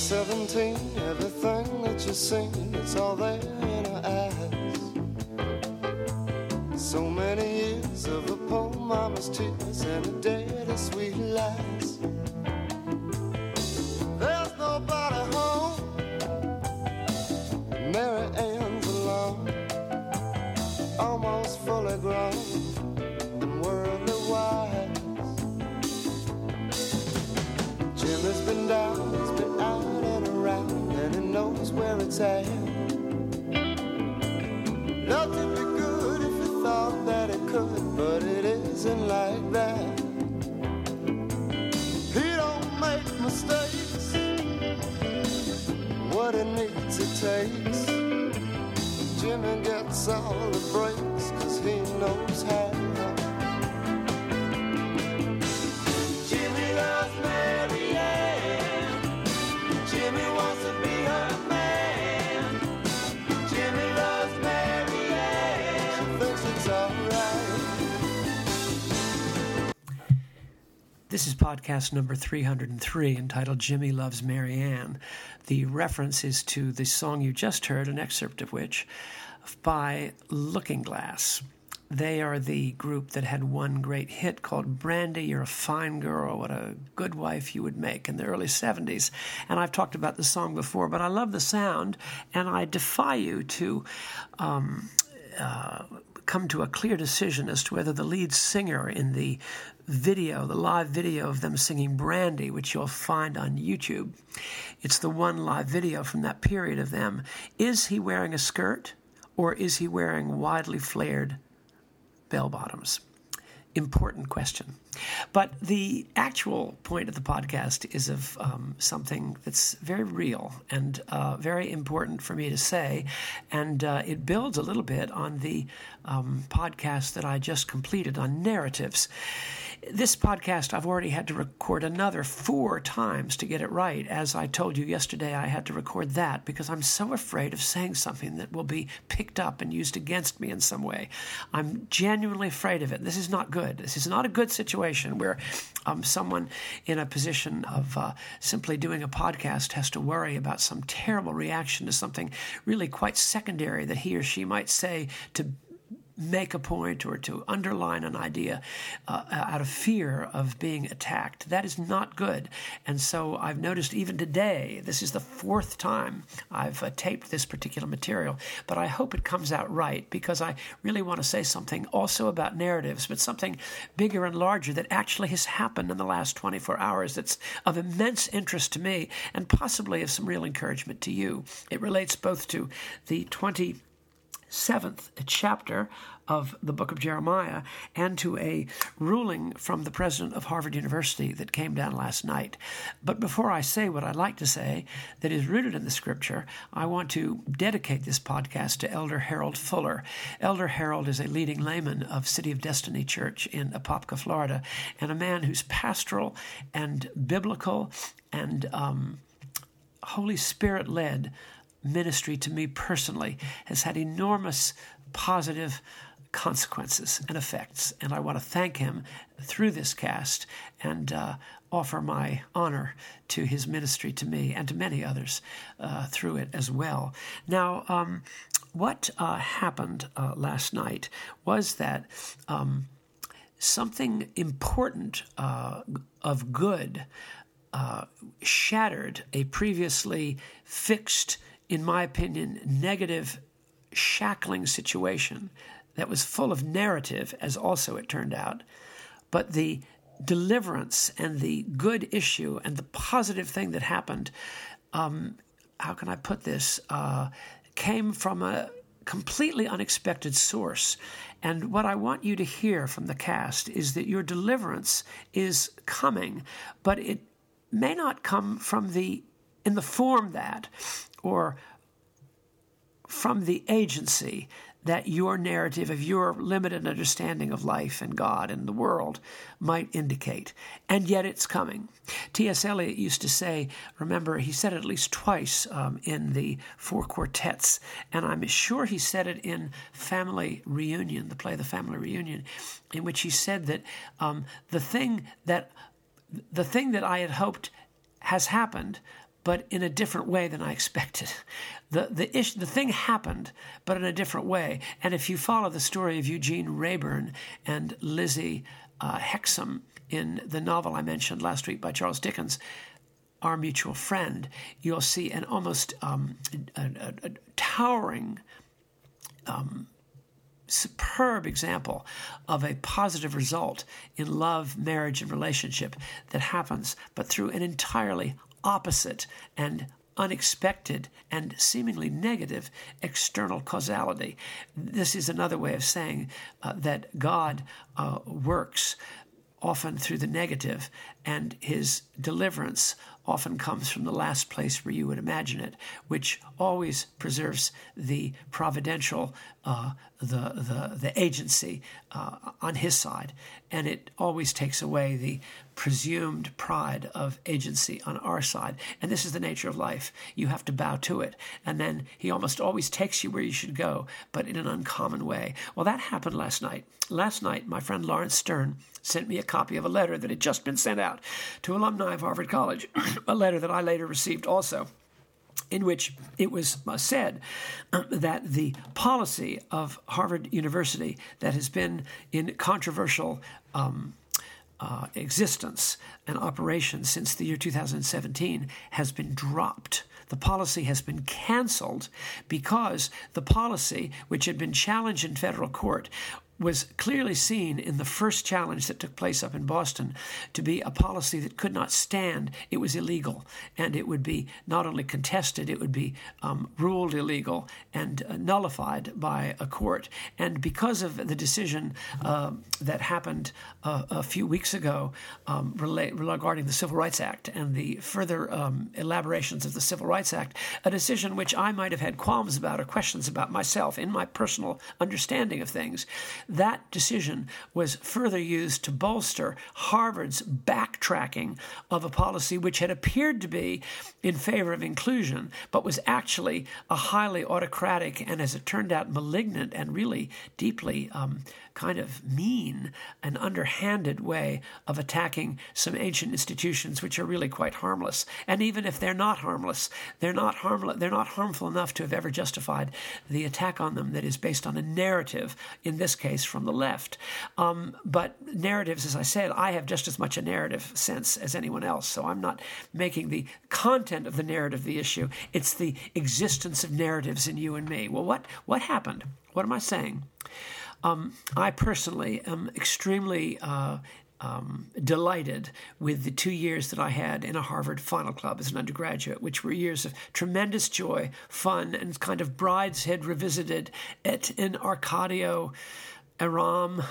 17, everything that you seen, it's all there in her eyes. So many years of a poor mama's tears and a day of sweet lies. There's nobody home. Mary Ann's alone, almost fully grown and worldly wise. Jim has been down, Love to be good if he thought that it could, but it isn't like that. He don't make mistakes. What he needs, he takes. Jimmy gets all the breaks, cause he knows how. Podcast number 303 entitled Jimmy Loves Mary Ann. The reference is to the song you just heard, an excerpt of which, by Looking Glass. They are the group that had one great hit called Brandy, You're a Fine Girl, What a Good Wife You Would Make in the early 70s. And I've talked about the song before, but I love the sound, and I defy you to um, uh, come to a clear decision as to whether the lead singer in the video, the live video of them singing Brandy, which you'll find on YouTube, it's the one live video from that period of them. Is he wearing a skirt or is he wearing widely flared bell bottoms? Important question. But the actual point of the podcast is of um, something that's very real and uh, very important for me to say. And uh, it builds a little bit on the um, podcast that I just completed on narratives. This podcast, I've already had to record another four times to get it right. As I told you yesterday, I had to record that because I'm so afraid of saying something that will be picked up and used against me in some way. I'm genuinely afraid of it. This is not good. This is not a good situation where um, someone in a position of uh, simply doing a podcast has to worry about some terrible reaction to something really quite secondary that he or she might say to make a point or to underline an idea uh, out of fear of being attacked. That is not good. And so I've noticed even today, this is the fourth time I've uh, taped this particular material, but I hope it comes out right because I really want to say something also about narratives, but something bigger and larger that actually has happened in the last 24 hours that's of immense interest to me and possibly of some real encouragement to you. It relates both to the 20 seventh chapter of the book of Jeremiah and to a ruling from the president of Harvard University that came down last night. But before I say what I'd like to say that is rooted in the scripture, I want to dedicate this podcast to Elder Harold Fuller. Elder Harold is a leading layman of City of Destiny Church in Apopka, Florida, and a man who's pastoral and biblical and um, Holy Spirit led ministry to me personally has had enormous positive consequences and effects. And I want to thank him through this cast and uh, offer my honor to his ministry to me and to many others uh, through it as well. Now, um, what uh, happened uh, last night was that. Um, something important uh, of good uh, shattered a previously fixed in my opinion, negative, shackling situation that was full of narrative, as also it turned out. But the deliverance and the good issue and the positive thing that happened, um, how can I put this, uh, came from a completely unexpected source. And what I want you to hear from the cast is that your deliverance is coming, but it may not come from the in the form that or from the agency that your narrative of your limited understanding of life and God and the world might indicate. And yet it's coming. T.S. Eliot used to say, remember, he said it at least twice um, in the Four Quartets, and I'm sure he said it in Family Reunion, the play The Family Reunion, in which he said that um, the thing that the thing that I had hoped has happened, but in a different way than I expected. The, the, ish, the thing happened, but in a different way. And if you follow the story of Eugene Wrayburn and Lizzie uh, Hexam in the novel I mentioned last week by Charles Dickens, Our Mutual Friend, you'll see an almost um, a, a, a towering um, superb example of a positive result in love, marriage, and relationship that happens, but through an entirely opposite and unexpected and seemingly negative external causality. This is another way of saying uh, that God uh, works often through the negative, and his deliverance often comes from the last place where you would imagine it, which always preserves the providential, uh, the, the, the agency uh, on his side. And it always takes away the presumed pride of agency on our side. And this is the nature of life. You have to bow to it. And then he almost always takes you where you should go, but in an uncommon way. Well, that happened last night. Last night, my friend Lawrence Stern sent me a copy of a letter that had just been sent out to alumni of Harvard College, a letter that I later received also in which it was uh, said that the policy of Harvard University that has been in controversial um, uh, existence and operation since the year 2017 has been dropped. The policy has been canceled because the policy, which had been challenged in federal court, was clearly seen in the first challenge that took place up in Boston to be a policy that could not stand. It was illegal, and it would be not only contested, it would be um, ruled illegal and uh, nullified by a court. And because of the decision uh, that happened uh, a few weeks ago um, regarding the Civil Rights Act and the further um, elaborations of the Civil Rights Act, a decision which I might have had qualms about or questions about myself in my personal understanding of things that decision was further used to bolster Harvard's backtracking of a policy which had appeared to be in favor of inclusion, but was actually a highly autocratic and, as it turned out, malignant and really deeply um, kind of mean and underhanded way of attacking some ancient institutions which are really quite harmless. And even if they're not harmless, they're not harmless, they're not harmful enough to have ever justified the attack on them that is based on a narrative, in this case from the left. Um, but narratives, as I said, I have just as much a narrative sense as anyone else, so I'm not making the content of the narrative the issue. It's the existence of narratives in you and me. Well, what what happened? What am I saying? Um, I personally am extremely uh, um, delighted with the two years that I had in a Harvard Final Club as an undergraduate, which were years of tremendous joy, fun, and kind of brideshead revisited at in Arcadio Aram.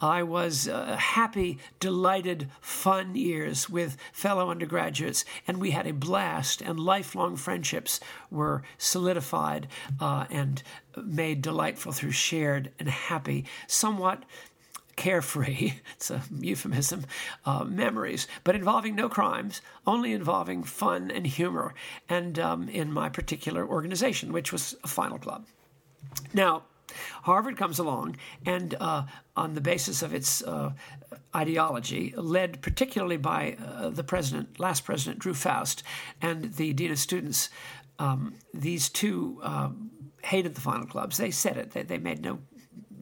I was uh, happy, delighted, fun years with fellow undergraduates, and we had a blast, and lifelong friendships were solidified uh, and made delightful through shared and happy, somewhat carefree, it's a euphemism, uh, memories, but involving no crimes, only involving fun and humor, and um, in my particular organization, which was a final club. Now, Harvard comes along and, uh, on the basis of its uh, ideology, led particularly by uh, the president, last president, Drew Faust, and the dean of students, um, these two um, hated the final clubs. They said it. They, they made no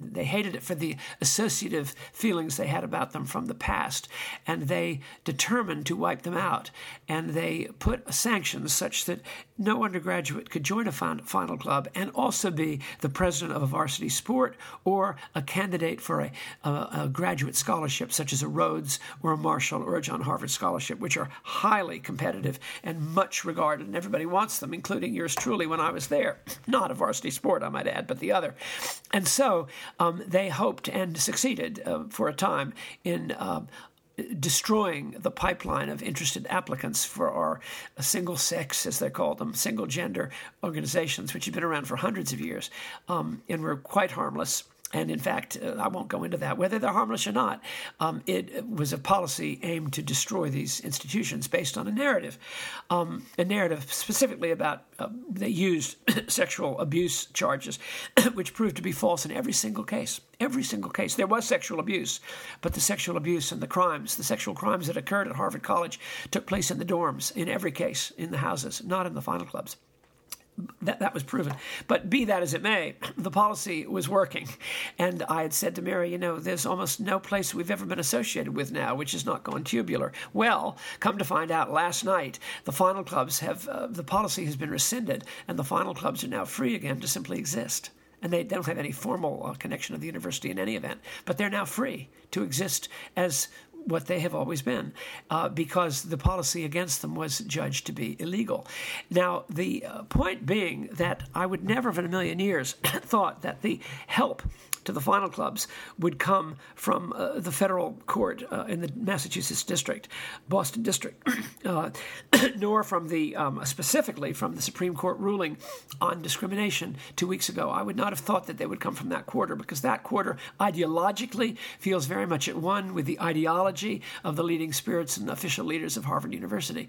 they hated it for the associative feelings they had about them from the past, and they determined to wipe them out. And they put sanctions such that no undergraduate could join a final club and also be the president of a varsity sport or a candidate for a, a, a graduate scholarship, such as a Rhodes or a Marshall or a John Harvard scholarship, which are highly competitive and much regarded, and everybody wants them, including yours truly when I was there. Not a varsity sport, I might add, but the other. And so um, they hoped and succeeded uh, for a time in uh, destroying the pipeline of interested applicants for our single sex, as they call them, single gender organizations, which have been around for hundreds of years um, and were quite harmless And in fact, uh, I won't go into that, whether they're harmless or not. Um, it was a policy aimed to destroy these institutions based on a narrative, um, a narrative specifically about uh, they used sexual abuse charges, which proved to be false in every single case. Every single case. There was sexual abuse, but the sexual abuse and the crimes, the sexual crimes that occurred at Harvard College, took place in the dorms, in every case, in the houses, not in the final clubs that, that was proven. But be that as it may, the policy was working. And I had said to Mary, you know, there's almost no place we've ever been associated with now which has not gone tubular. Well, come to find out, last night, the final clubs have, uh, the policy has been rescinded, and the final clubs are now free again to simply exist. And they don't have any formal uh, connection to the university in any event, but they're now free to exist as what they have always been, uh, because the policy against them was judged to be illegal. Now, the uh, point being that I would never in a million years thought that the help to the final clubs would come from uh, the federal court uh, in the Massachusetts district, Boston district, uh, nor from the um, specifically from the Supreme Court ruling on discrimination two weeks ago. I would not have thought that they would come from that quarter because that quarter ideologically feels very much at one with the ideology of the leading spirits and official leaders of Harvard University,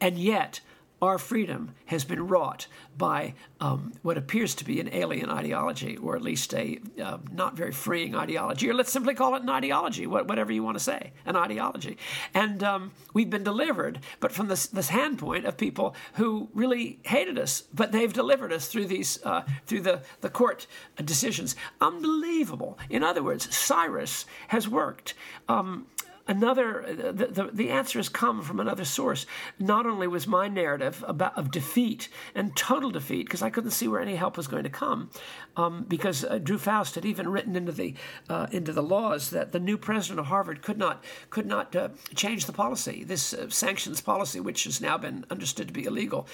and yet our freedom has been wrought by um, what appears to be an alien ideology, or at least a uh, not very freeing ideology, or let's simply call it an ideology, whatever you want to say, an ideology. And um, we've been delivered, but from this, this standpoint of people who really hated us, but they've delivered us through these uh, through the the court decisions. Unbelievable. In other words, Cyrus has worked. Um, another the, the, the, answer has come from another source. Not only was my narrative about of defeat and total defeat because i couldn't see where any help was going to come um, because uh, drew faust had even written into the uh, into the laws that the new president of harvard could not could not uh, change the policy. This uh, sanctions policy which has now been understood to be illegal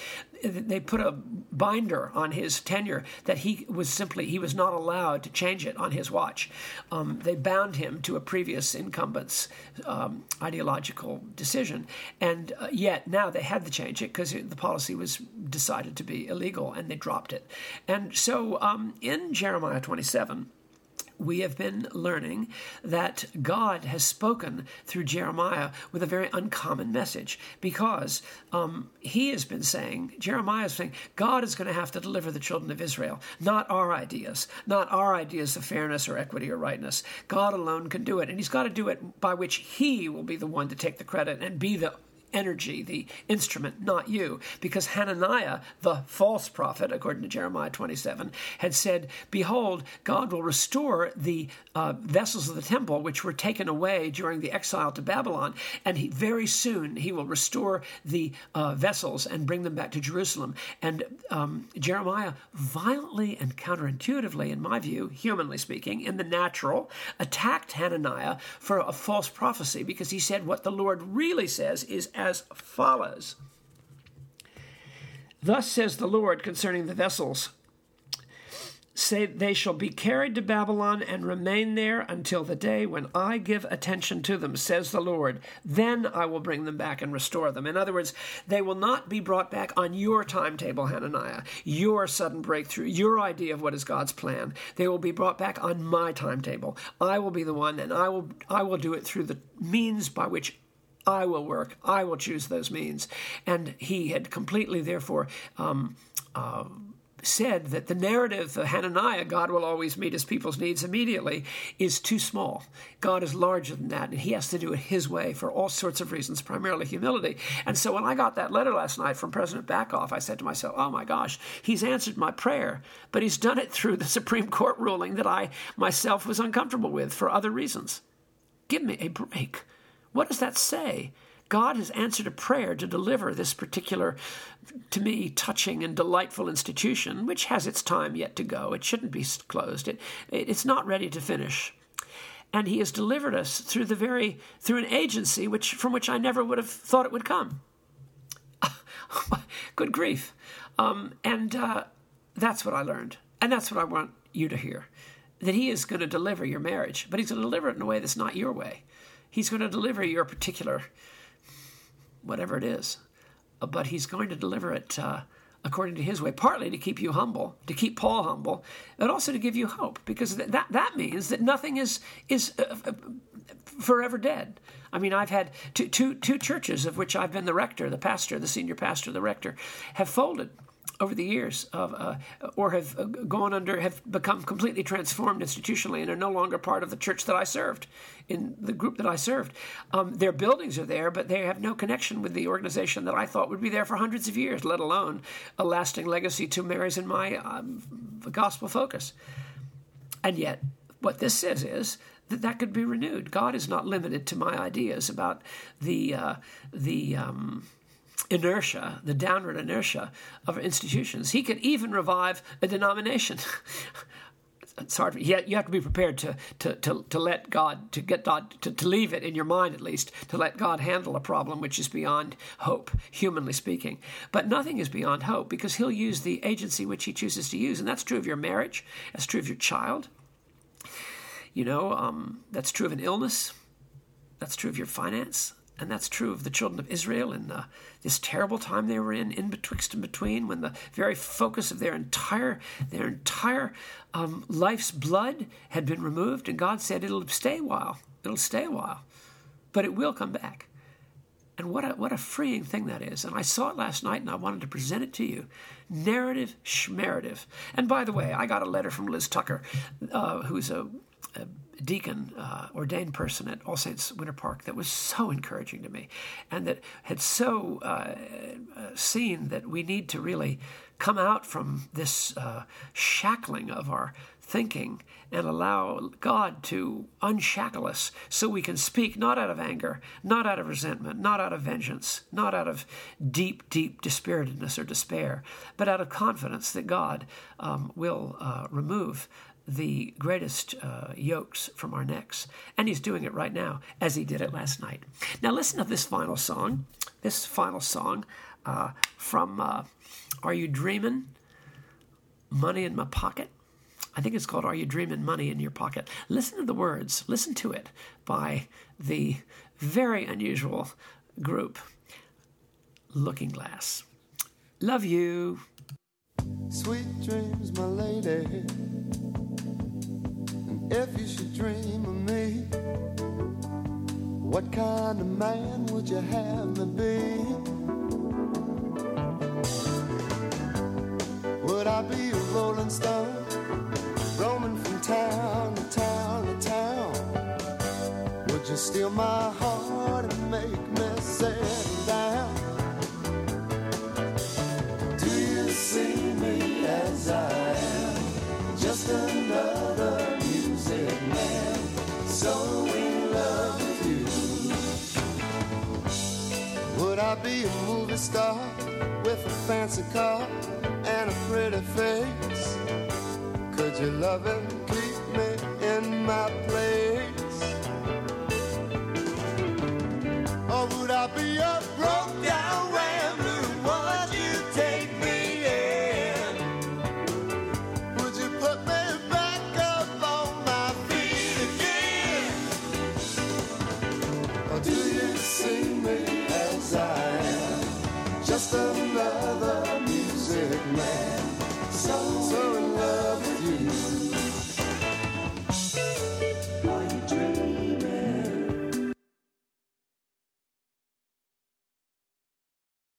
they put a binder on his tenure that he was simply he was not allowed to change it on his watch. Um, they bound him to a previous incumbent's um, ideological decision. And uh, yet now they had to change it because the policy was decided to be illegal and they dropped it. And so um, in Jeremiah 27, we have been learning that God has spoken through Jeremiah with a very uncommon message because um, he has been saying, Jeremiah is saying, God is going to have to deliver the children of Israel, not our ideas, not our ideas of fairness or equity or rightness. God alone can do it. And he's got to do it by which he will be the one to take the credit and be the energy, the instrument, not you. Because Hananiah, the false prophet, according to Jeremiah 27, had said, Behold, God will restore the uh, vessels of the temple which were taken away during the exile to Babylon, and he, very soon he will restore the uh, vessels and bring them back to Jerusalem. And um, Jeremiah violently and counterintuitively, in my view, humanly speaking, in the natural, attacked Hananiah for a false prophecy because he said what the Lord really says is as follows Thus says the Lord concerning the vessels say they shall be carried to Babylon and remain there until the day when I give attention to them, says the Lord. Then I will bring them back and restore them. In other words, they will not be brought back on your timetable, Hananiah, your sudden breakthrough, your idea of what is God's plan. They will be brought back on my timetable. I will be the one, and I will I will do it through the means by which I will work. I will choose those means. And he had completely, therefore, um, uh, said that the narrative of Hananiah, God will always meet his people's needs immediately, is too small. God is larger than that, and he has to do it his way for all sorts of reasons, primarily humility. And so when I got that letter last night from President Bacow, I said to myself, oh my gosh, he's answered my prayer, but he's done it through the Supreme Court ruling that I myself was uncomfortable with for other reasons. Give me a break. What does that say? God has answered a prayer to deliver this particular, to me, touching and delightful institution, which has its time yet to go. It shouldn't be closed. It, it's not ready to finish. And he has delivered us through the very through an agency which from which I never would have thought it would come. Good grief. Um, and uh, that's what I learned. And that's what I want you to hear. That he is going to deliver your marriage, but he's going to deliver it in a way that's not your way. He's going to deliver your particular, whatever it is, uh, but he's going to deliver it uh, according to his way, partly to keep you humble, to keep Paul humble, but also to give you hope, because that, that means that nothing is, is uh, uh, forever dead. I mean, I've had two, two, two churches of which I've been the rector, the pastor, the senior pastor, the rector, have folded over the years of, uh, or have uh, gone under, have become completely transformed institutionally and are no longer part of the church that I served, in the group that I served. Um, their buildings are there, but they have no connection with the organization that I thought would be there for hundreds of years, let alone a lasting legacy to Mary's and my um, gospel focus. And yet, what this says is that that could be renewed. God is not limited to my ideas about the uh, the um, inertia, the downward inertia of institutions. He could even revive a denomination. it's hard. You have to be prepared to, to, to, to let God, to get God, to, to leave it in your mind at least, to let God handle a problem which is beyond hope, humanly speaking. But nothing is beyond hope because He'll use the agency which He chooses to use. And that's true of your marriage, that's true of your child. You know, um, that's true of an illness, that's true of your finance, and that's true of the children of Israel in uh, this terrible time they were in, in betwixt and between, when the very focus of their entire their entire um, life's blood had been removed, and God said it'll stay a while, it'll stay a while, but it will come back. And what a, what a freeing thing that is. And I saw it last night and I wanted to present it to you. Narrative schmerative. And by the way, I got a letter from Liz Tucker, uh, who's a, a deacon, uh, ordained person at All Saints Winter Park that was so encouraging to me and that had so uh, uh, seen that we need to really come out from this uh, shackling of our thinking and allow God to unshackle us so we can speak not out of anger, not out of resentment, not out of vengeance, not out of deep, deep dispiritedness or despair, but out of confidence that God um, will uh, remove the greatest uh, yokes from our necks. And he's doing it right now, as he did it last night. Now, listen to this final song. This final song uh, from uh, Are You Dreaming? Money in My Pocket. I think it's called Are You Dreaming Money in Your Pocket? Listen to the words, listen to it by the very unusual group Looking Glass. Love you. Sweet dreams, my lady. If you should dream of me, what kind of man would you have me be? Would I be a rolling stone, roaming from town to town to town? Would you steal my heart and make me a movie star with a fancy car and a pretty face? Could you love and keep me in my place? Or would